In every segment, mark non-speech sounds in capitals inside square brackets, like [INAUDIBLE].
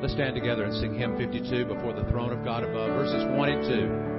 Let's stand together and sing hymn 52 before the throne of God above, verses 1 and 2.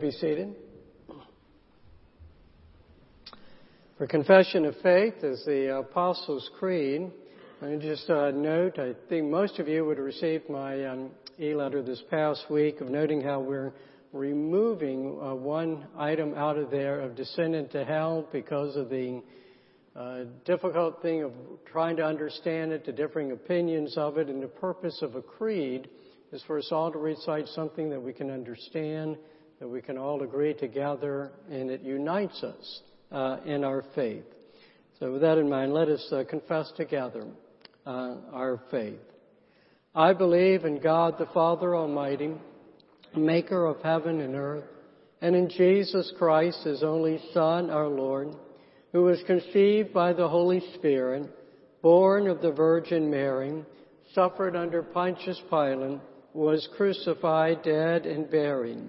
Be seated. For confession of faith is the Apostles' Creed. And just a note, I think most of you would have received my um, e-letter this past week of noting how we're removing uh, one item out of there of descent into hell because of the uh, difficult thing of trying to understand it, the differing opinions of it, and the purpose of a creed is for us all to recite something that we can understand that we can all agree together and it unites us uh, in our faith. So with that in mind, let us uh, confess together uh, our faith. I believe in God the Father Almighty, maker of heaven and earth, and in Jesus Christ, his only Son, our Lord, who was conceived by the Holy Spirit, born of the Virgin Mary, suffered under Pontius Pilate, was crucified, dead, and buried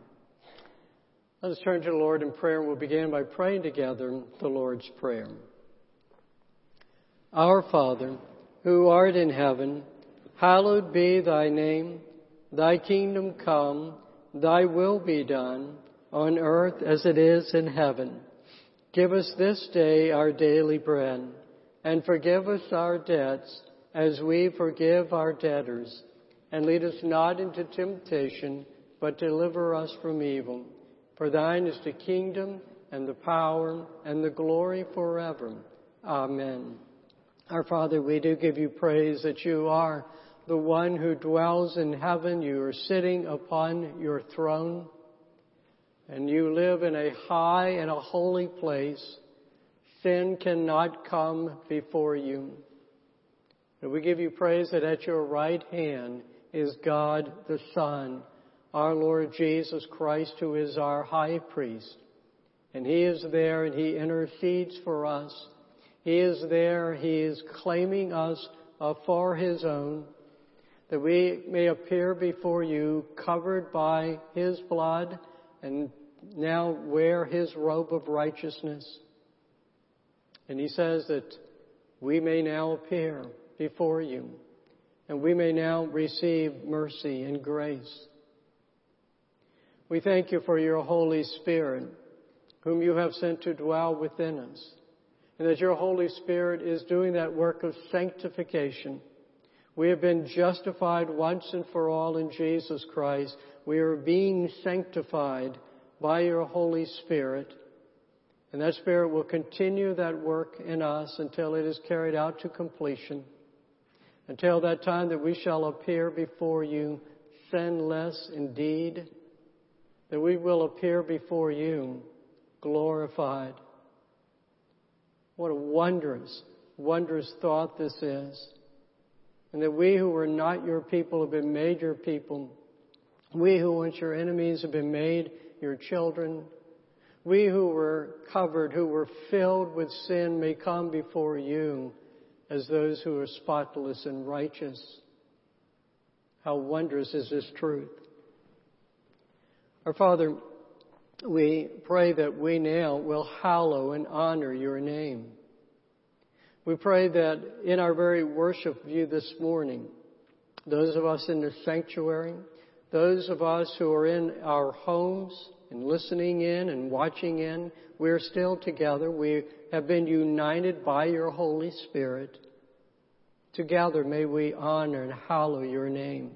Let us turn to the Lord in prayer and we'll begin by praying together the Lord's Prayer. Our Father, who art in heaven, hallowed be thy name. Thy kingdom come, thy will be done, on earth as it is in heaven. Give us this day our daily bread, and forgive us our debts as we forgive our debtors. And lead us not into temptation, but deliver us from evil. For thine is the kingdom and the power and the glory forever. Amen. Our Father, we do give you praise that you are the one who dwells in heaven. You are sitting upon your throne and you live in a high and a holy place. Sin cannot come before you. And we give you praise that at your right hand is God the Son our Lord Jesus Christ, who is our high priest. And he is there and he intercedes for us. He is there, he is claiming us uh, for his own, that we may appear before you covered by his blood and now wear his robe of righteousness. And he says that we may now appear before you and we may now receive mercy and grace. We thank you for your Holy Spirit, whom you have sent to dwell within us, and that your Holy Spirit is doing that work of sanctification. We have been justified once and for all in Jesus Christ. We are being sanctified by your Holy Spirit. And that Spirit will continue that work in us until it is carried out to completion. until that time that we shall appear before you sinless indeed, that we will appear before you glorified. What a wondrous, wondrous thought this is. And that we who were not your people have been made your people. We who once your enemies have been made your children. We who were covered, who were filled with sin may come before you as those who are spotless and righteous. How wondrous is this truth. Our Father, we pray that we now will hallow and honor your name. We pray that in our very worship view this morning, those of us in the sanctuary, those of us who are in our homes and listening in and watching in, we're still together. We have been united by your Holy Spirit. Together may we honor and hallow your name.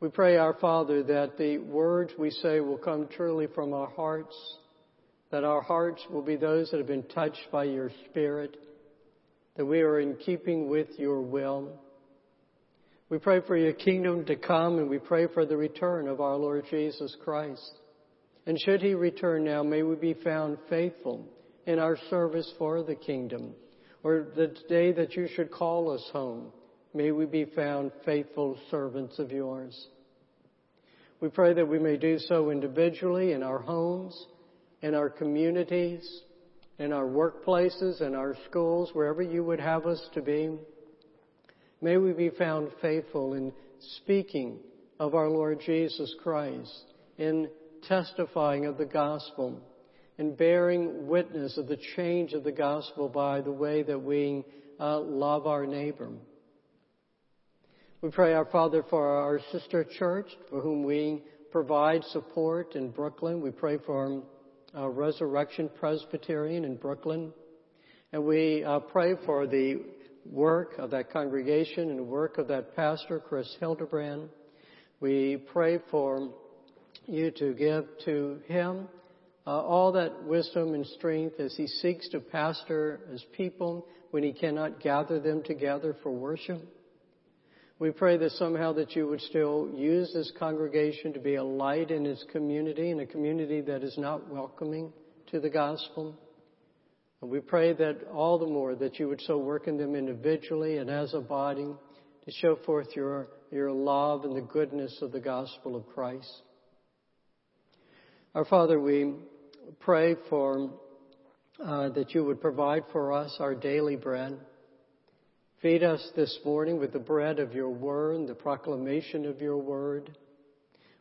We pray, our Father, that the words we say will come truly from our hearts, that our hearts will be those that have been touched by your Spirit, that we are in keeping with your will. We pray for your kingdom to come and we pray for the return of our Lord Jesus Christ. And should he return now, may we be found faithful in our service for the kingdom. Or the day that you should call us home, may we be found faithful servants of yours. We pray that we may do so individually in our homes, in our communities, in our workplaces, in our schools, wherever you would have us to be. May we be found faithful in speaking of our Lord Jesus Christ, in testifying of the gospel, in bearing witness of the change of the gospel by the way that we uh, love our neighbor. We pray, our Father, for our sister church, for whom we provide support in Brooklyn. We pray for uh, Resurrection Presbyterian in Brooklyn. And we uh, pray for the work of that congregation and the work of that pastor, Chris Hildebrand. We pray for you to give to him uh, all that wisdom and strength as he seeks to pastor his people when he cannot gather them together for worship. We pray that somehow that you would still use this congregation to be a light in its community, in a community that is not welcoming to the gospel. And we pray that all the more that you would so work in them individually and as a body to show forth your, your love and the goodness of the gospel of Christ. Our Father, we pray for uh, that you would provide for us our daily bread. Feed us this morning with the bread of your word, the proclamation of your word.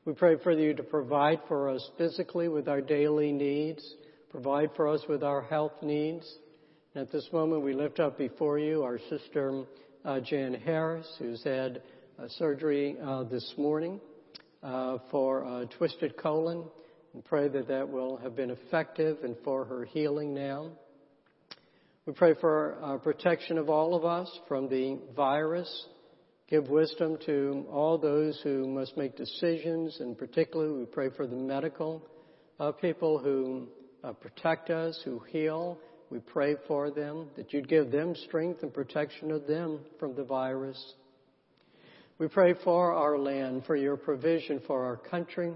We pray for you to provide for us physically with our daily needs, provide for us with our health needs. And at this moment, we lift up before you our sister uh, Jan Harris, who's had uh, surgery uh, this morning uh, for a twisted colon, and pray that that will have been effective and for her healing now. We pray for our protection of all of us from the virus. Give wisdom to all those who must make decisions, and particularly we pray for the medical uh, people who uh, protect us, who heal. We pray for them, that you'd give them strength and protection of them from the virus. We pray for our land, for your provision for our country.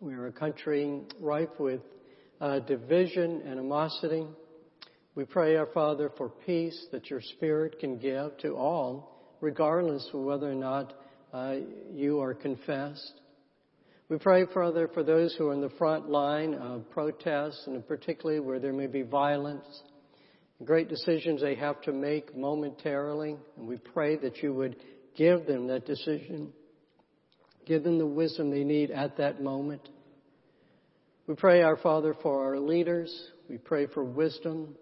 We are a country ripe with uh, division, animosity. We pray, our Father, for peace that your Spirit can give to all, regardless of whether or not uh, you are confessed. We pray, Father, for those who are in the front line of protests, and particularly where there may be violence, great decisions they have to make momentarily. And we pray that you would give them that decision, give them the wisdom they need at that moment. We pray, our Father, for our leaders. We pray for wisdom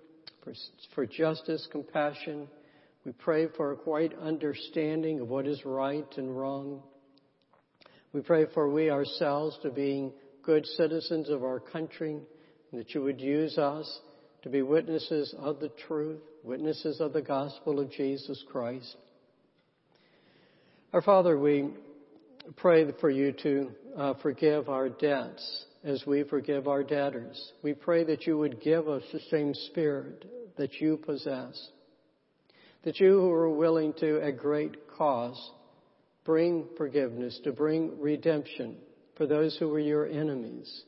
for, for justice, compassion. We pray for a quite understanding of what is right and wrong. We pray for we ourselves to being good citizens of our country and that you would use us to be witnesses of the truth, witnesses of the gospel of Jesus Christ. Our Father, we pray for you to uh, forgive our debts as we forgive our debtors. We pray that you would give us the same spirit that you possess. That you who are willing to, at great cost, bring forgiveness, to bring redemption for those who were your enemies.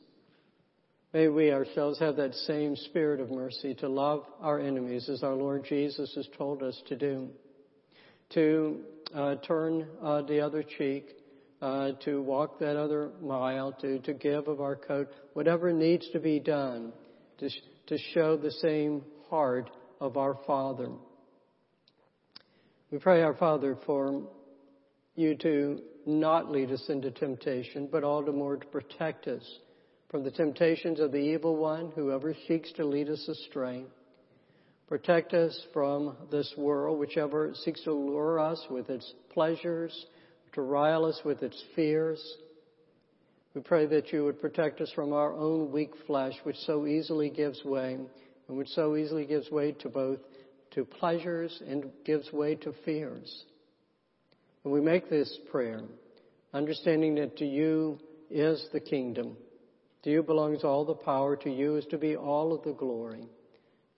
May we ourselves have that same spirit of mercy to love our enemies as our Lord Jesus has told us to do. To uh, turn uh, the other cheek, uh, to walk that other mile, to, to give of our coat, whatever needs to be done to, to show the same heart of our Father. We pray, our Father, for you to not lead us into temptation, but all the more to protect us from the temptations of the evil one, whoever seeks to lead us astray. Protect us from this world, whichever seeks to lure us with its pleasures, to rile us with its fears. We pray that you would protect us from our own weak flesh, which so easily gives way, and which so easily gives way to both to pleasures and gives way to fears. And we make this prayer, understanding that to you is the kingdom to you belongs all the power. To you is to be all of the glory.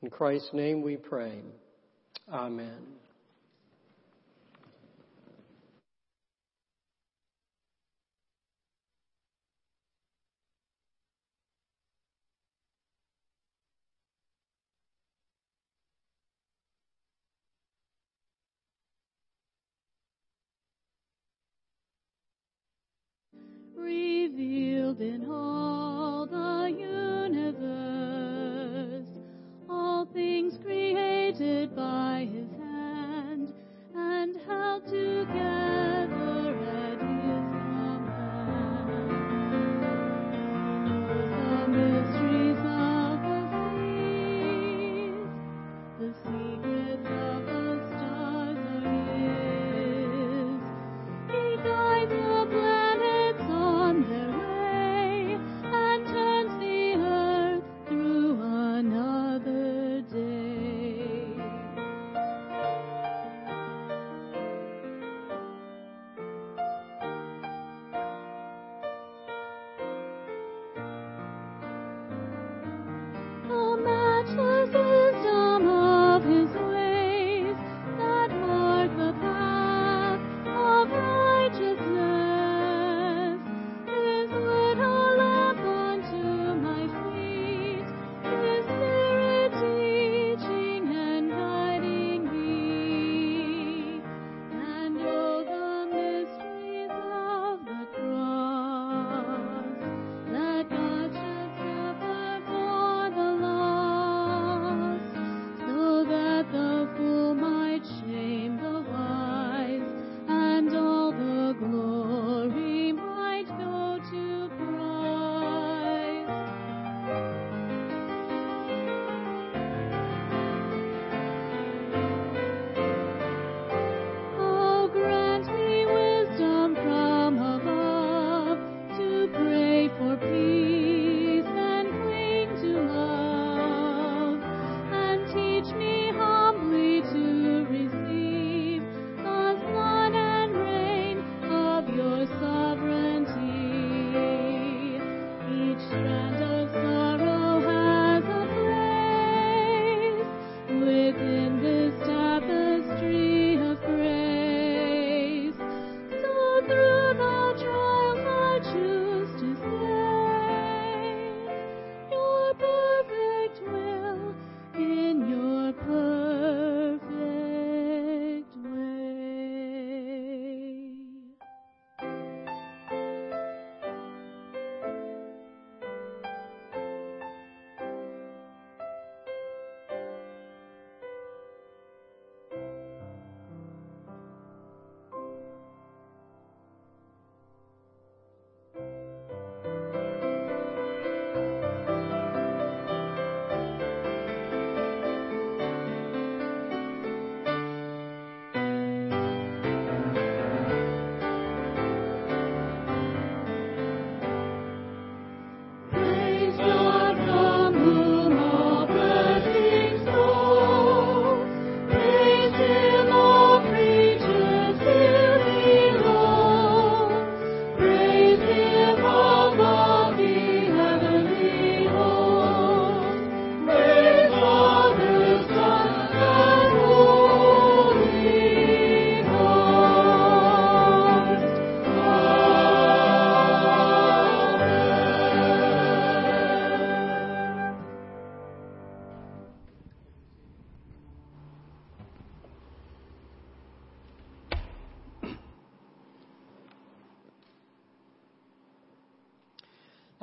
In Christ's name we pray. Amen. Revealed in all the universe, all things created by his hand, and held together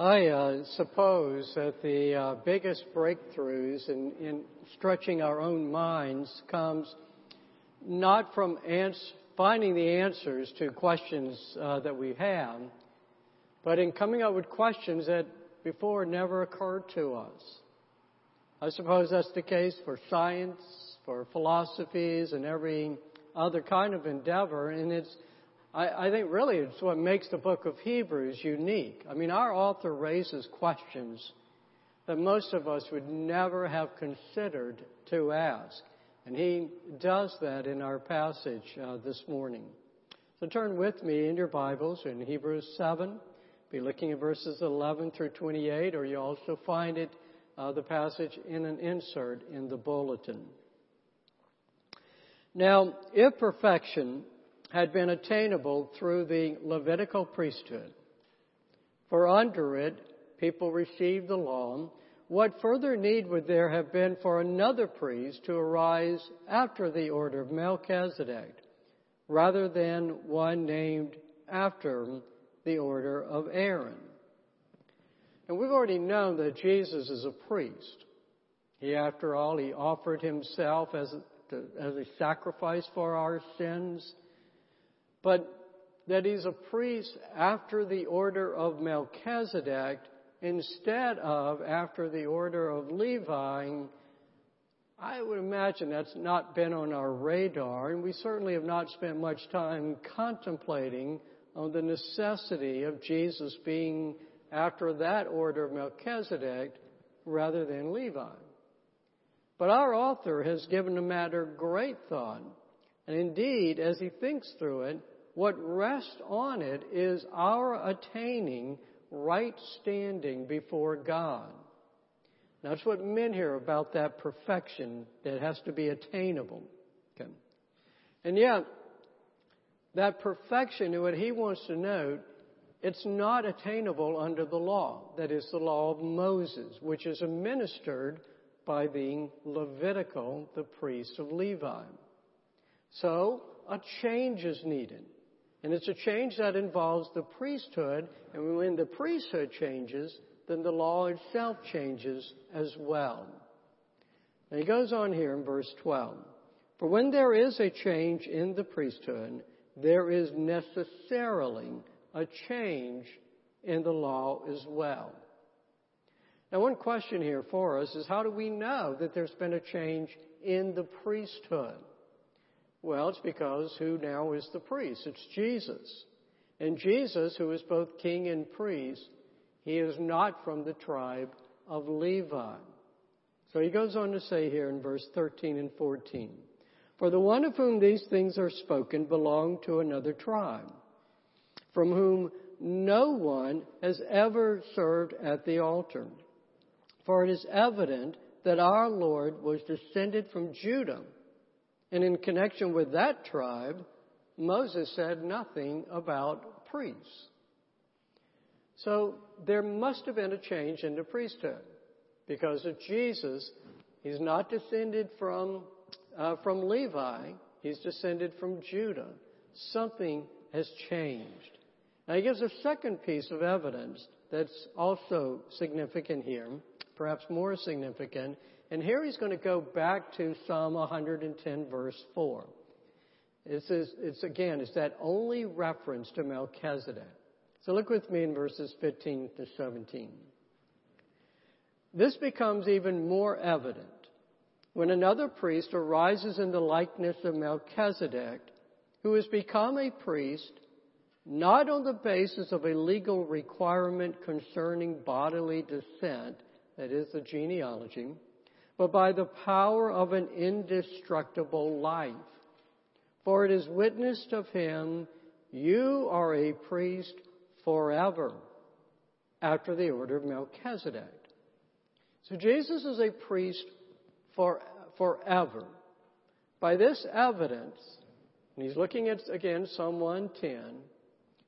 I uh, suppose that the uh, biggest breakthroughs in, in, stretching our own minds comes not from ans- finding the answers to questions uh, that we have, but in coming up with questions that before never occurred to us. I suppose that's the case for science, for philosophies, and every other kind of endeavor, and it's I, I think really it's what makes the book of Hebrews unique. I mean, our author raises questions that most of us would never have considered to ask. And he does that in our passage uh, this morning. So turn with me in your Bibles in Hebrews 7. Be looking at verses 11 through 28, or you also find it, uh, the passage in an insert in the bulletin. Now, if perfection had been attainable through the Levitical priesthood. For under it, people received the law. What further need would there have been for another priest to arise after the order of Melchizedek, rather than one named after the order of Aaron? And we've already known that Jesus is a priest. He, after all, he offered himself as a, as a sacrifice for our sins but that he's a priest after the order of Melchizedek instead of after the order of Levi. I would imagine that's not been on our radar, and we certainly have not spent much time contemplating on the necessity of Jesus being after that order of Melchizedek rather than Levi. But our author has given the matter great thought, and indeed, as he thinks through it, what rests on it is our attaining right standing before God. That's what men hear about that perfection that has to be attainable. Okay. And yet, that perfection, what he wants to note, it's not attainable under the law. That is the law of Moses, which is administered by the Levitical, the priest of Levi. So, a change is needed. And it's a change that involves the priesthood, and when the priesthood changes, then the law itself changes as well. And he goes on here in verse 12. For when there is a change in the priesthood, there is necessarily a change in the law as well. Now, one question here for us is how do we know that there's been a change in the priesthood? Well, it's because who now is the priest? It's Jesus. And Jesus, who is both king and priest, he is not from the tribe of Levi. So he goes on to say here in verse 13 and 14, For the one of whom these things are spoken belonged to another tribe, from whom no one has ever served at the altar. For it is evident that our Lord was descended from Judah and in connection with that tribe, Moses said nothing about priests. So there must have been a change in the priesthood because of Jesus. He's not descended from uh, from Levi. He's descended from Judah. Something has changed. Now he gives a second piece of evidence that's also significant here, perhaps more significant, and here he's going to go back to Psalm 110 verse 4. It's, it's again, it's that only reference to Melchizedek. So look with me in verses 15 to 17. This becomes even more evident when another priest arises in the likeness of Melchizedek, who has become a priest not on the basis of a legal requirement concerning bodily descent, that is the genealogy, but by the power of an indestructible life. For it is witnessed of him, you are a priest forever, after the order of Melchizedek. So Jesus is a priest for, forever. By this evidence, and he's looking at again Psalm 110,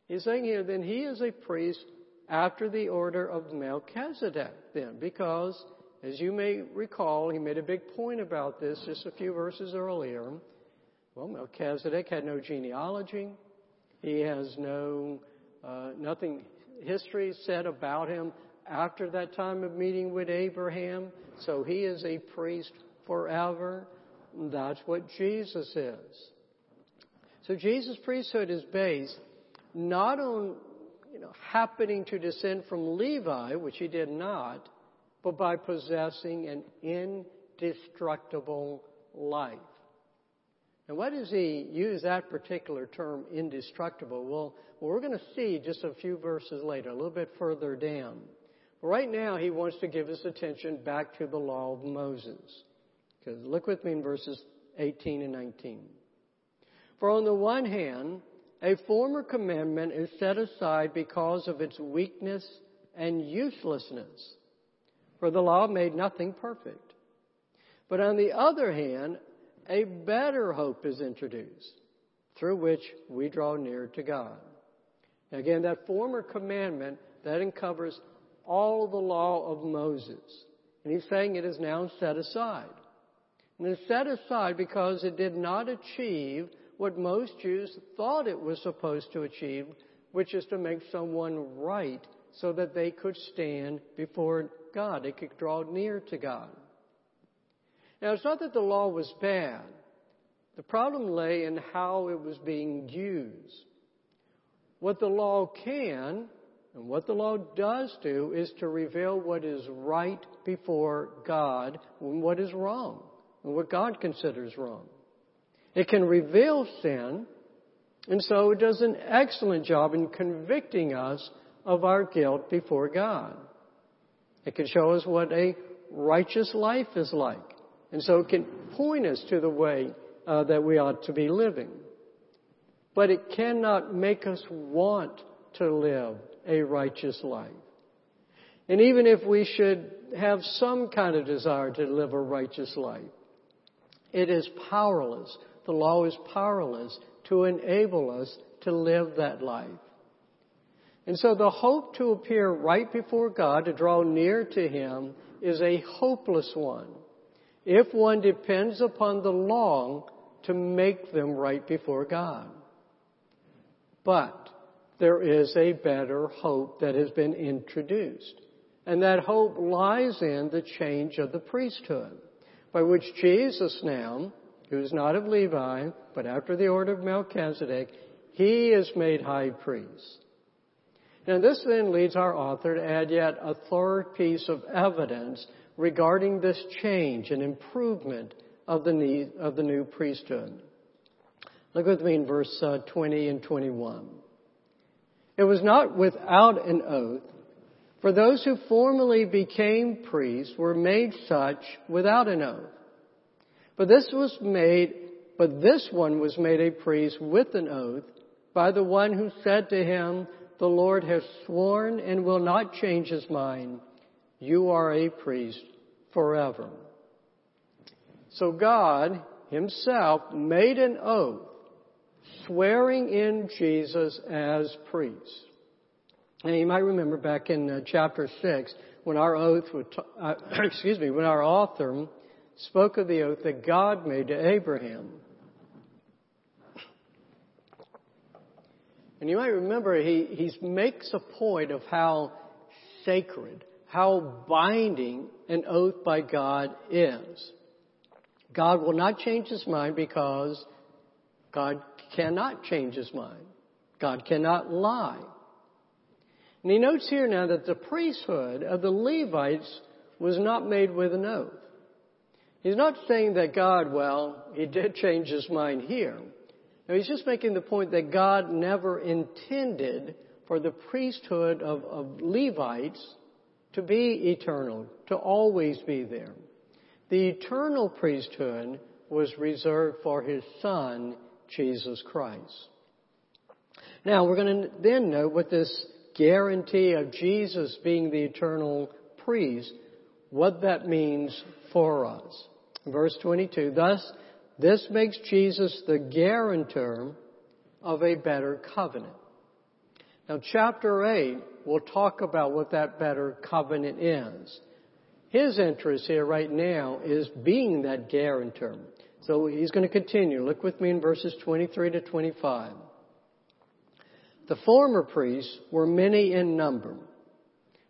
he's saying here, then he is a priest after the order of Melchizedek, then, because as you may recall, he made a big point about this just a few verses earlier. Well, Melchizedek had no genealogy. He has no, uh, nothing history said about him after that time of meeting with Abraham. So he is a priest forever. That's what Jesus is. So Jesus' priesthood is based not on you know, happening to descend from Levi, which he did not, but by possessing an indestructible life. And what does he use that particular term, indestructible? Well, well we're going to see just a few verses later, a little bit further down. But right now, he wants to give his attention back to the law of Moses. Because look with me in verses 18 and 19. For on the one hand, a former commandment is set aside because of its weakness and uselessness. For the law made nothing perfect. But on the other hand, a better hope is introduced through which we draw near to God. Again, that former commandment, that uncovers all the law of Moses. And he's saying it is now set aside. And it's set aside because it did not achieve what most Jews thought it was supposed to achieve, which is to make someone right so that they could stand before God. They could draw near to God. Now, it's not that the law was bad. The problem lay in how it was being used. What the law can and what the law does do is to reveal what is right before God and what is wrong and what God considers wrong. It can reveal sin, and so it does an excellent job in convicting us of our guilt before God. It can show us what a righteous life is like. And so it can point us to the way uh, that we ought to be living. But it cannot make us want to live a righteous life. And even if we should have some kind of desire to live a righteous life, it is powerless. The law is powerless to enable us to live that life. And so the hope to appear right before God, to draw near to Him, is a hopeless one if one depends upon the law to make them right before God. But there is a better hope that has been introduced. And that hope lies in the change of the priesthood, by which Jesus now, who is not of Levi, but after the order of Melchizedek, he is made high priest. Now this then leads our author to add yet a third piece of evidence regarding this change and improvement of the, need, of the new priesthood. Look with me in verse uh, 20 and 21. It was not without an oath, for those who formerly became priests were made such without an oath. But this was made, but this one was made a priest with an oath by the one who said to him, the Lord has sworn and will not change his mind. You are a priest forever. So God himself made an oath swearing in Jesus as priest. And you might remember back in uh, chapter 6 when our oath t- uh, [CLEARS THROAT] excuse me, when our author spoke of the oath that God made to Abraham. And you might remember he, he makes a point of how sacred, how binding an oath by God is. God will not change his mind because God cannot change his mind. God cannot lie. And he notes here now that the priesthood of the Levites was not made with an oath. He's not saying that God, well, he did change his mind here. No, he's just making the point that God never intended for the priesthood of, of Levites to be eternal, to always be there. The eternal priesthood was reserved for his son, Jesus Christ. Now we're going to then note what this guarantee of Jesus being the eternal priest, what that means for us. Verse 22, thus this makes Jesus the guarantor of a better covenant. Now chapter 8 will talk about what that better covenant is. His interest here right now is being that guarantor. So he's going to continue. Look with me in verses 23 to 25. The former priests were many in number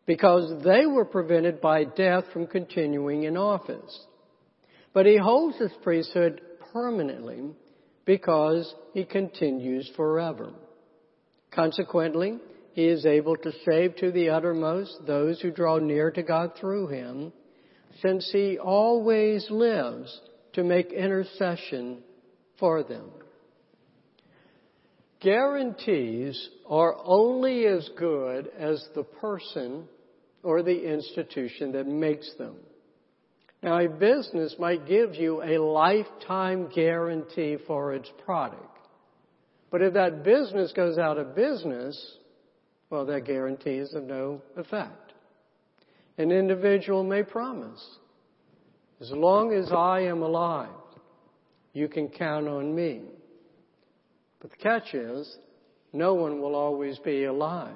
because they were prevented by death from continuing in office. But he holds his priesthood permanently because he continues forever. Consequently, he is able to save to the uttermost those who draw near to God through him, since he always lives to make intercession for them. Guarantees are only as good as the person or the institution that makes them. Now, a business might give you a lifetime guarantee for its product. But if that business goes out of business, well, that guarantee is of no effect. An individual may promise, as long as I am alive, you can count on me. But the catch is, no one will always be alive.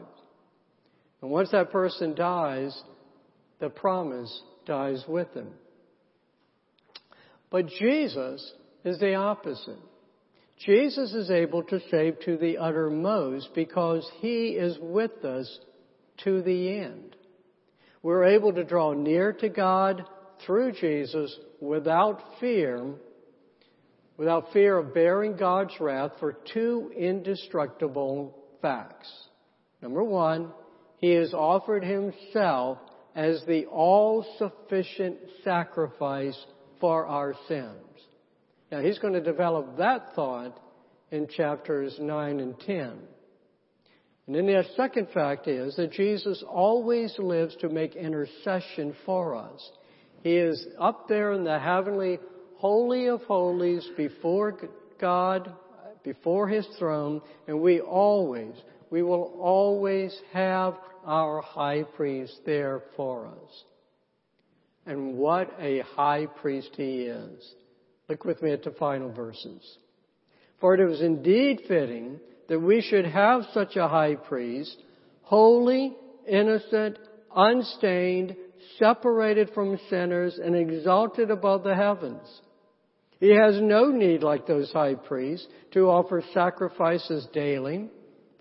And once that person dies, the promise dies with them. But Jesus is the opposite. Jesus is able to save to the uttermost because He is with us to the end. We're able to draw near to God through Jesus without fear, without fear of bearing God's wrath for two indestructible facts. Number one, He has offered Himself as the all-sufficient sacrifice for our sins. Now he's going to develop that thought in chapters 9 and 10. And then the second fact is that Jesus always lives to make intercession for us. He is up there in the heavenly holy of holies before God, before his throne, and we always, we will always have our high priest there for us. And what a high priest he is. Look with me at the final verses. For it was indeed fitting that we should have such a high priest, holy, innocent, unstained, separated from sinners, and exalted above the heavens. He has no need, like those high priests, to offer sacrifices daily,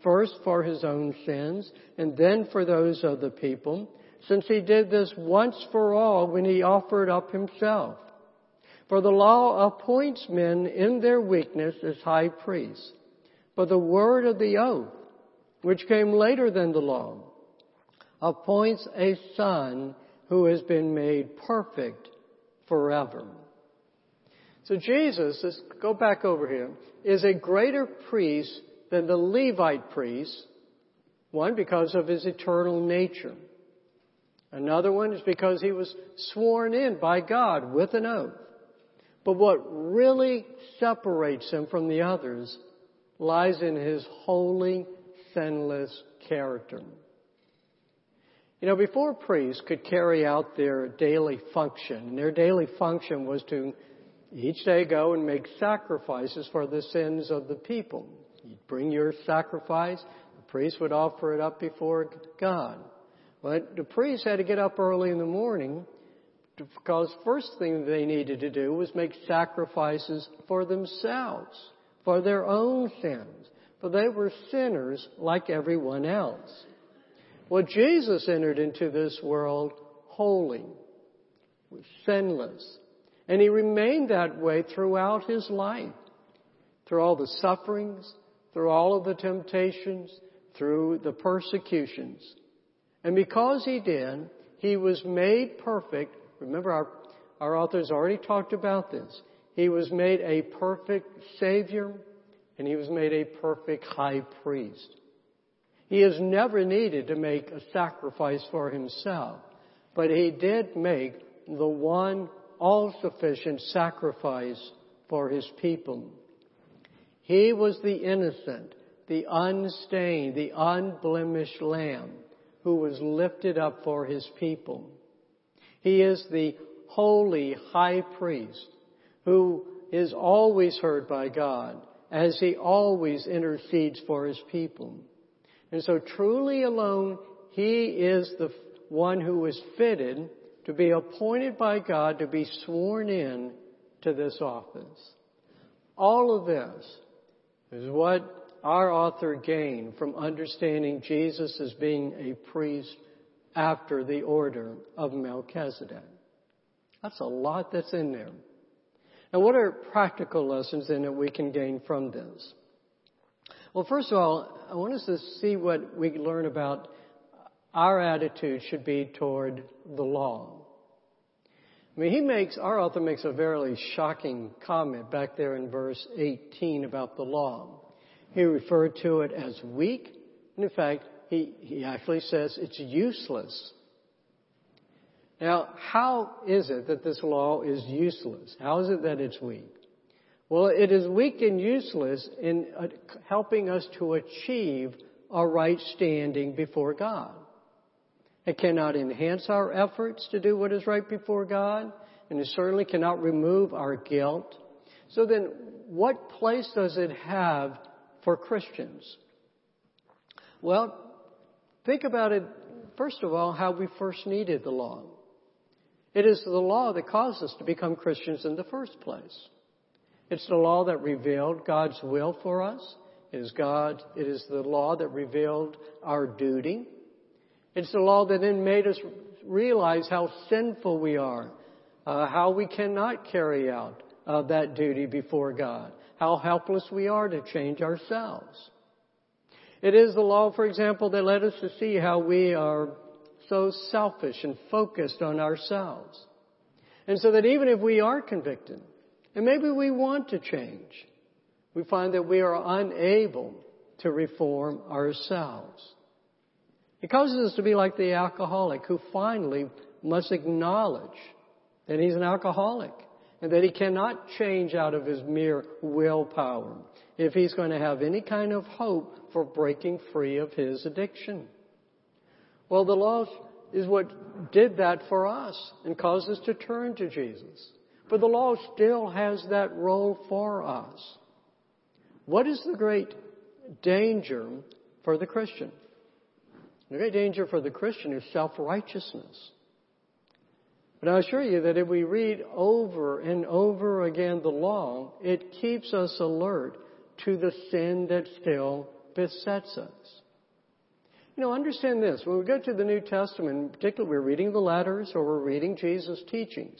first for his own sins, and then for those of the people, since he did this once for all when he offered up himself. For the law appoints men in their weakness as high priests. But the word of the oath, which came later than the law, appoints a son who has been made perfect forever. So Jesus, let's go back over here, is a greater priest than the Levite priest. One, because of his eternal nature. Another one is because he was sworn in by God with an oath. But what really separates him from the others lies in his holy, sinless character. You know, before priests could carry out their daily function, and their daily function was to each day go and make sacrifices for the sins of the people. You'd bring your sacrifice, the priest would offer it up before God. But the priests had to get up early in the morning because first thing they needed to do was make sacrifices for themselves, for their own sins. For they were sinners like everyone else. Well, Jesus entered into this world holy, sinless, and he remained that way throughout his life, through all the sufferings, through all of the temptations, through the persecutions. And because he did, he was made perfect Remember, our, our authors already talked about this. He was made a perfect Savior, and he was made a perfect high priest. He has never needed to make a sacrifice for himself, but he did make the one all-sufficient sacrifice for his people. He was the innocent, the unstained, the unblemished lamb who was lifted up for his people. He is the holy high priest who is always heard by God as he always intercedes for his people. And so truly alone, he is the one who is fitted to be appointed by God to be sworn in to this office. All of this is what our author gain from understanding Jesus as being a priest after the order of Melchizedek? That's a lot that's in there. Now, what are practical lessons then that we can gain from this? Well, first of all, I want us to see what we learn about our attitude should be toward the law. I mean, he makes, our author makes a very shocking comment back there in verse 18 about the law. He referred to it as weak, and in fact, he, he actually says it's useless. Now, how is it that this law is useless? How is it that it's weak? Well, it is weak and useless in uh, helping us to achieve a right standing before God. It cannot enhance our efforts to do what is right before God, and it certainly cannot remove our guilt. So then, what place does it have for Christians? Well, think about it, first of all, how we first needed the law. It is the law that caused us to become Christians in the first place. It's the law that revealed God's will for us. It is God, it is the law that revealed our duty. It's the law that then made us realize how sinful we are, uh, how we cannot carry out uh, that duty before God, how helpless we are to change ourselves. It is the law, for example, that led us to see how we are so selfish and focused on ourselves. And so that even if we are convicted, and maybe we want to change, we find that we are unable to reform ourselves. It causes us to be like the alcoholic who finally must acknowledge that he's an alcoholic and that he cannot change out of his mere willpower if he's going to have any kind of hope for breaking free of his addiction. Well, the law is what did that for us and caused us to turn to Jesus. But the law still has that role for us. What is the great danger for the Christian? The great danger for the Christian is self-righteousness. But I assure you that if we read over and over again the law, it keeps us alert to the sin that still besets us. You know, understand this. When we go to the New Testament, particularly we're reading the letters or we're reading Jesus' teachings.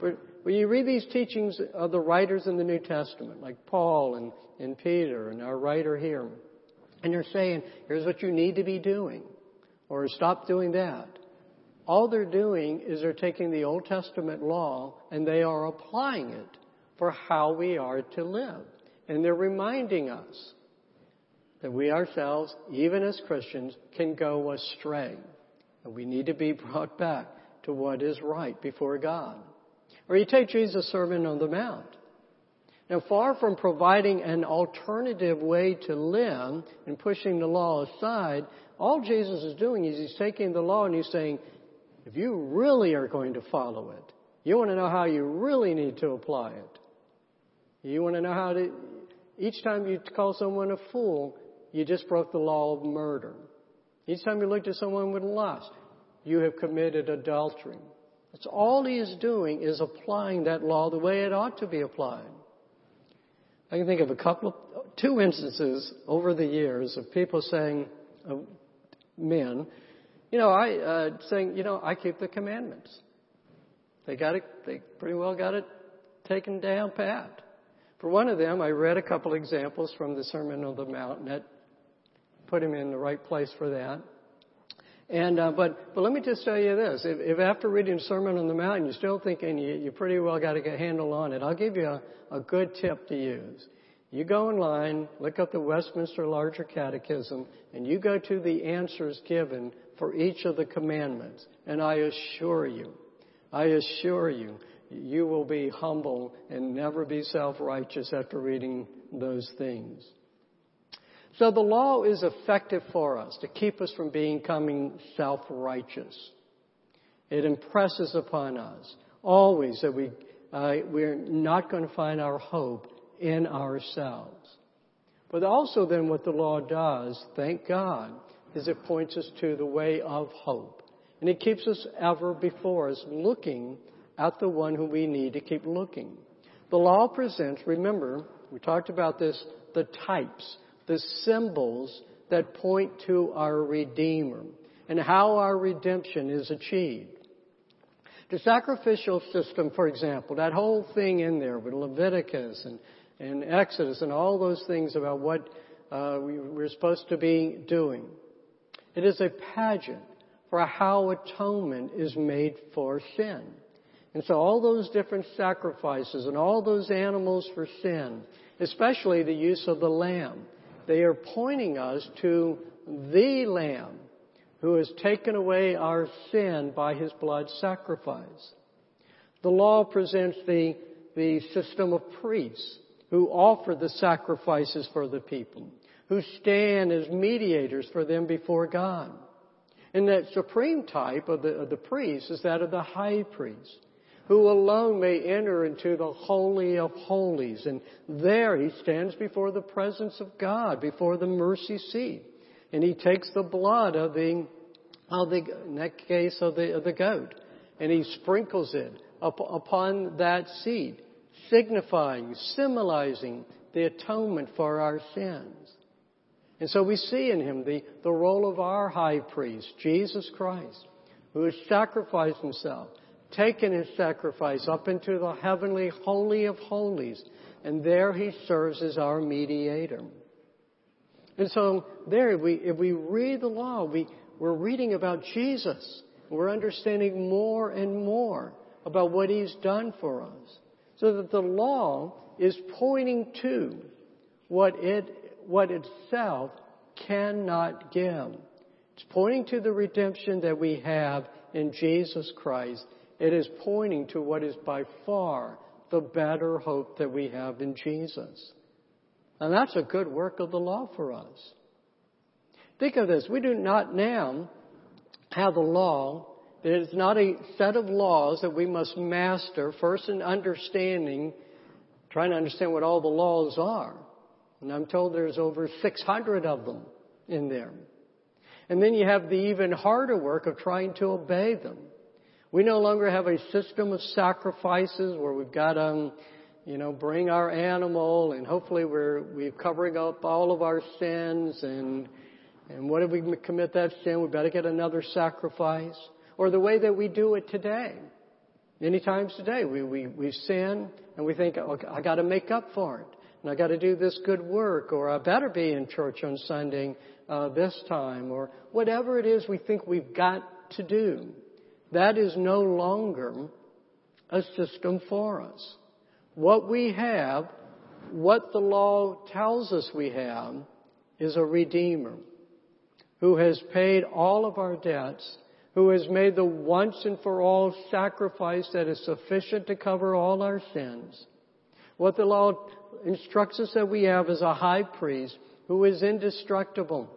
But when you read these teachings of the writers in the New Testament, like Paul and, and Peter and our writer here, and they're saying, here's what you need to be doing or stop doing that. All they're doing is they're taking the Old Testament law and they are applying it for how we are to live. And they're reminding us that we ourselves, even as Christians, can go astray. And we need to be brought back to what is right before God. Or you take Jesus' Sermon on the Mount. Now, far from providing an alternative way to live and pushing the law aside, all Jesus is doing is he's taking the law and he's saying, if you really are going to follow it, you want to know how you really need to apply it. You want to know how to, each time you call someone a fool, you just broke the law of murder. Each time you looked at someone with lust, you have committed adultery. That's all he is doing is applying that law the way it ought to be applied. I can think of a couple of, two instances over the years of people saying, men, you know, I uh, saying, you know, I keep the commandments. They got it. They pretty well got it taken down pat. For one of them, I read a couple examples from the Sermon on the Mount, and that put him in the right place for that. And uh, but but let me just tell you this: if, if after reading Sermon on the Mount you're still thinking you, you pretty well got to get a handle on it, I'll give you a, a good tip to use. You go in line, look up the Westminster Larger Catechism, and you go to the answers given for each of the commandments. And I assure you, I assure you, you will be humble and never be self-righteous after reading those things. So the law is effective for us to keep us from becoming self-righteous. It impresses upon us always that we, uh, we're not going to find our hope in ourselves. But also then what the law does, thank God, is it points us to the way of hope. And it keeps us ever before us looking at the one who we need to keep looking. The law presents, remember, we talked about this, the types, the symbols that point to our Redeemer and how our redemption is achieved. The sacrificial system, for example, that whole thing in there with Leviticus and, and Exodus and all those things about what uh, we, we're supposed to be doing. It is a pageant for how atonement is made for sin. And so all those different sacrifices and all those animals for sin, especially the use of the lamb, they are pointing us to the lamb who has taken away our sin by his blood sacrifice. The law presents the, the system of priests who offer the sacrifices for the people, who stand as mediators for them before God. And that supreme type of the, of the priest is that of the high priest, who alone may enter into the Holy of Holies. And there he stands before the presence of God, before the mercy seat. And he takes the blood of the, of the in that case, of the, of the goat, and he sprinkles it up, upon that seat, signifying, symbolizing the atonement for our sins. And so we see in him the, the role of our high priest, Jesus Christ, who has sacrificed himself, taken his sacrifice up into the heavenly holy of holies, and there he serves as our mediator. And so there, if we, if we read the law, we, we're reading about Jesus. We're understanding more and more about what he's done for us. So that the law is pointing to what it what itself cannot give. It's pointing to the redemption that we have in Jesus Christ. It is pointing to what is by far the better hope that we have in Jesus. And that's a good work of the law for us. Think of this. We do not now have the law. It is not a set of laws that we must master first in understanding, trying to understand what all the laws are. And I'm told there's over 600 of them in there. And then you have the even harder work of trying to obey them. We no longer have a system of sacrifices where we've got to, um, you know, bring our animal and hopefully we're, we're covering up all of our sins and, and what if we commit that sin? We better get another sacrifice. Or the way that we do it today. Many times today we, we, we sin and we think, I gotta make up for it and I got to do this good work, or I better be in church on Sunday uh, this time, or whatever it is we think we've got to do. That is no longer a system for us. What we have, what the law tells us we have, is a Redeemer who has paid all of our debts, who has made the once and for all sacrifice that is sufficient to cover all our sins. What the law instructs us that we have is a high priest who is indestructible.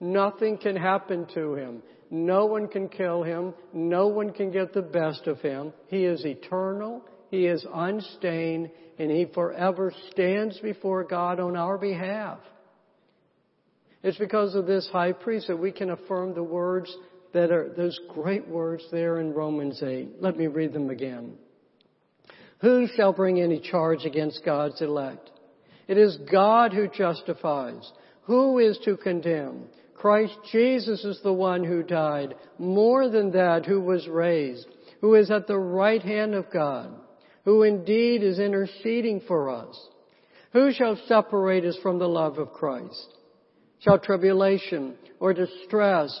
Nothing can happen to him. No one can kill him. No one can get the best of him. He is eternal. He is unstained and he forever stands before God on our behalf. It's because of this high priest that we can affirm the words that are those great words there in Romans 8. Let me read them again. Who shall bring any charge against God's elect? It is God who justifies. Who is to condemn? Christ Jesus is the one who died, more than that, who was raised, who is at the right hand of God, who indeed is interceding for us. Who shall separate us from the love of Christ? Shall tribulation, or distress,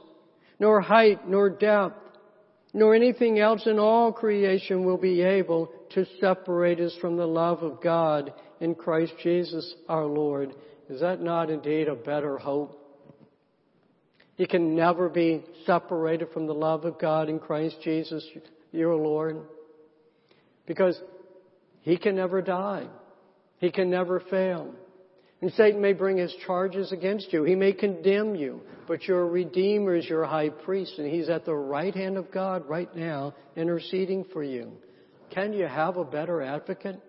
nor height nor depth, nor anything else in all creation will be able to separate us from the love of God in Christ Jesus our Lord. Is that not indeed a better hope? You can never be separated from the love of God in Christ Jesus your Lord. Because He can never die. He can never fail. And Satan may bring his charges against you. He may condemn you. But your Redeemer is your high priest, and he's at the right hand of God right now, interceding for you. Can you have a better advocate?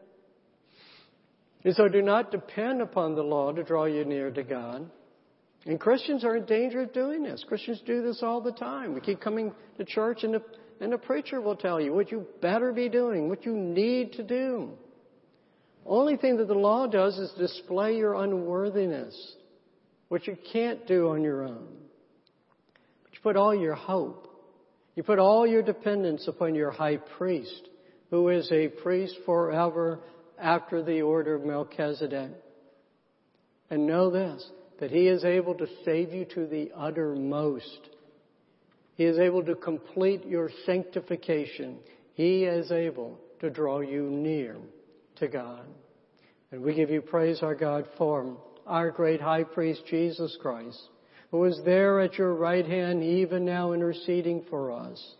And so do not depend upon the law to draw you near to God. And Christians are in danger of doing this. Christians do this all the time. We keep coming to church and the, and the preacher will tell you what you better be doing, what you need to do. Only thing that the law does is display your unworthiness, which you can't do on your own. But you put all your hope, you put all your dependence upon your high priest, who is a priest forever after the order of Melchizedek. And know this, that he is able to save you to the uttermost. He is able to complete your sanctification. He is able to draw you near to God. And we give you praise, our God, for our great high priest, Jesus Christ, who is there at your right hand, even now interceding for us.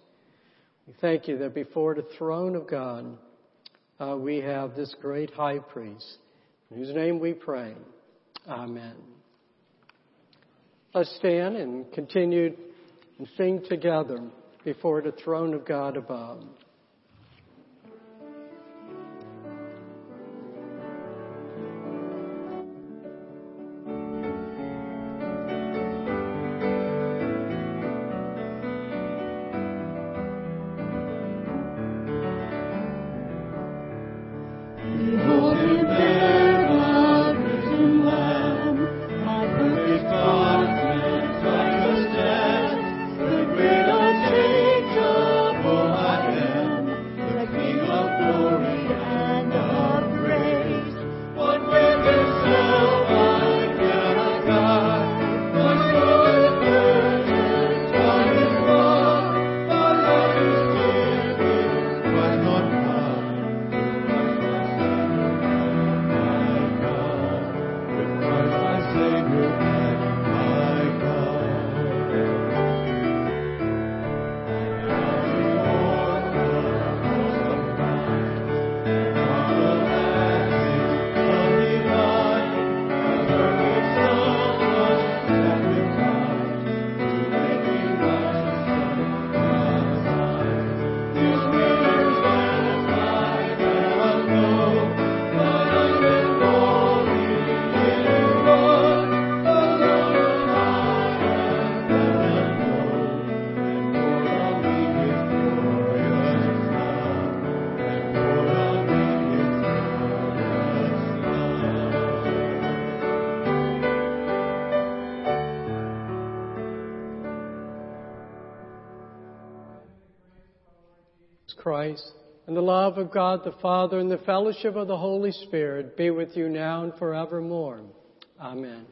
We thank you that before the throne of God, uh, we have this great high priest, in whose name we pray. Amen. Let's stand and continue and sing together before the throne of God above. Christ, and the love of God the Father, and the fellowship of the Holy Spirit be with you now and forevermore. Amen.